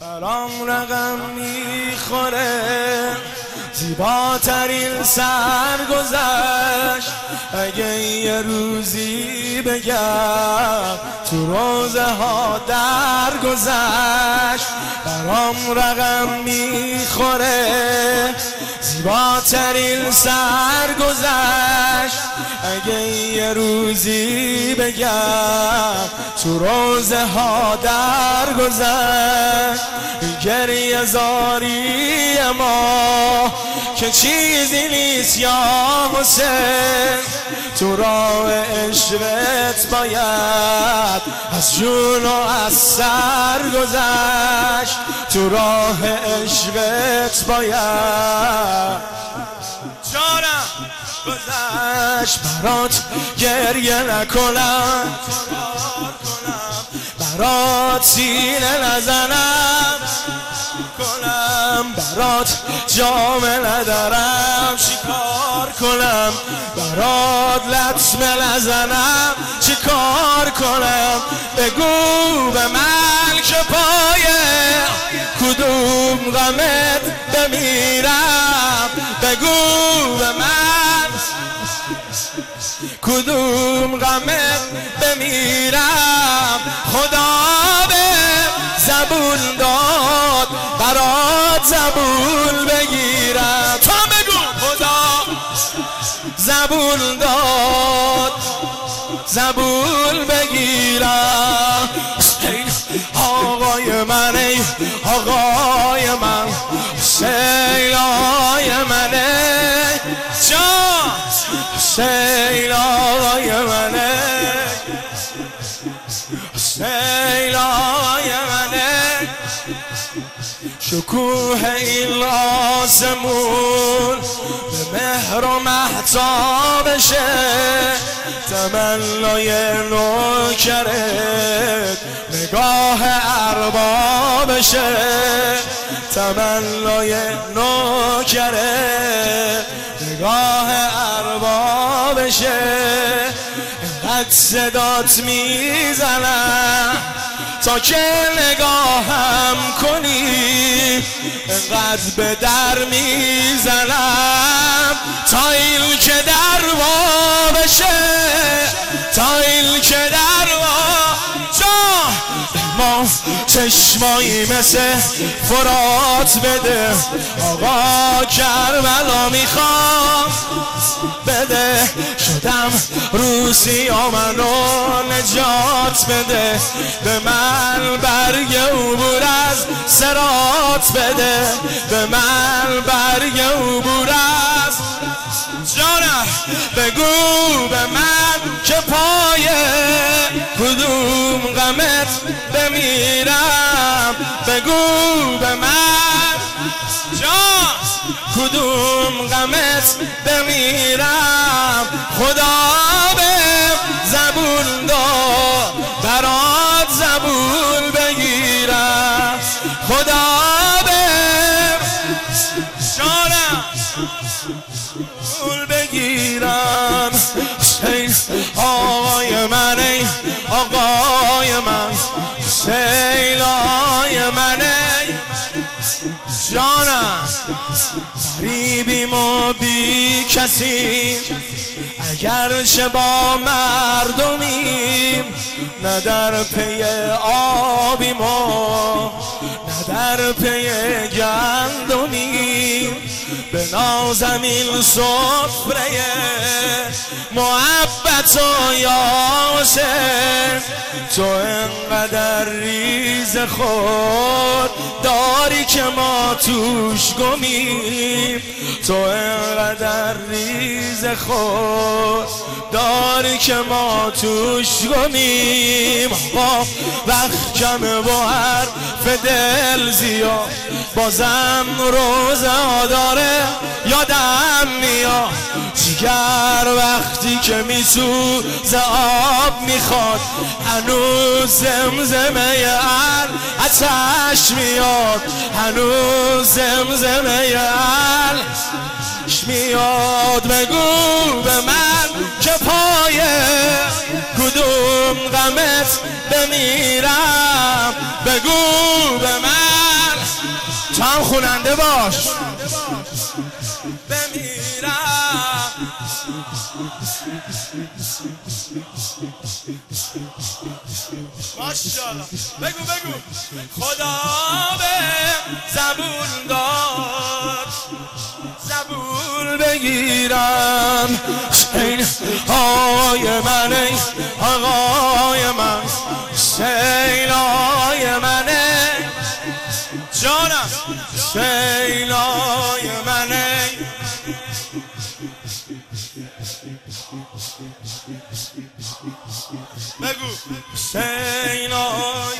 برام رقم می‌خوره. زیباترین سر گذشت اگه یه روزی بگم تو روزه ها در گذشت برام رقم می‌خوره. زیباترین سر گذشت اگه یه روزی بگم تو روزه ها در گذشت گریه زاری ما که چیزی نیست یا حسین. تو راه عشقت باید از جون و از سر گذشت. تو راه عشقت باید جانم. گذشت برات گریه نکنم. برات سینه نزنم. کنم. برات جامه ندارم. چیکار کنم؟ برات لطمه نزنم. چیکار کنم؟ بگو به من که پایه کدوم غمت بمیرم. بگو به من کدوم غمت بمیرم؟ خدا به زبون داد برات زبون بگیرم. تو بگو. خدا زبون داد زبون بگیرم. آقای من ای آقای سیلای من ای سیلای من ای شکوه این آسمون به مهر و محتابشه تمنای نوکرت نگاه اربابشه تمنای نوکرت نگاه اربابشه اینقدر صدات می‌زنم. تا که نگاهم کنی انقدر به در می‌زنم. تا این که در بشه تا این که در چشمایی مثل فرات بده. آقا کربلا می‌خوام بده. شدم روسی منو نجات بده. به من برگ عبور از سرات بده. به من برگ عبور از جانم. بگو به من که پای کدوم غمت بمیرم؟ بگو به من. جان کدوم غمت بمیرم؟ خدا به من. سیلای من جانم. غریبیم و بی کسی اگرچه با مردمیم نه در پی آبیم و نه در پی گندمیم. به نازمین صفره محبت و یاسر تو انقدر خود داری که ما توش گمیم. تو انقدر ریز خود داری که ما توش گمیم. با وقت کم با حرف دل زیاد بازم روزه داره یادم میاد جیگر وقتی که میسوز آب می‌خواد هنوز زمزمه اتش میاد هنوز زمزمه ال میاد بگو به من که پای کدوم غمت بمیرم. بگو به من. تو هم خوننده باش. ماشاءالله. بگو بگو. خدا به زبون داد زبون بگیرم. این های من ای آقای من. سیلای منه جانم. سیلای منه بگو سیلای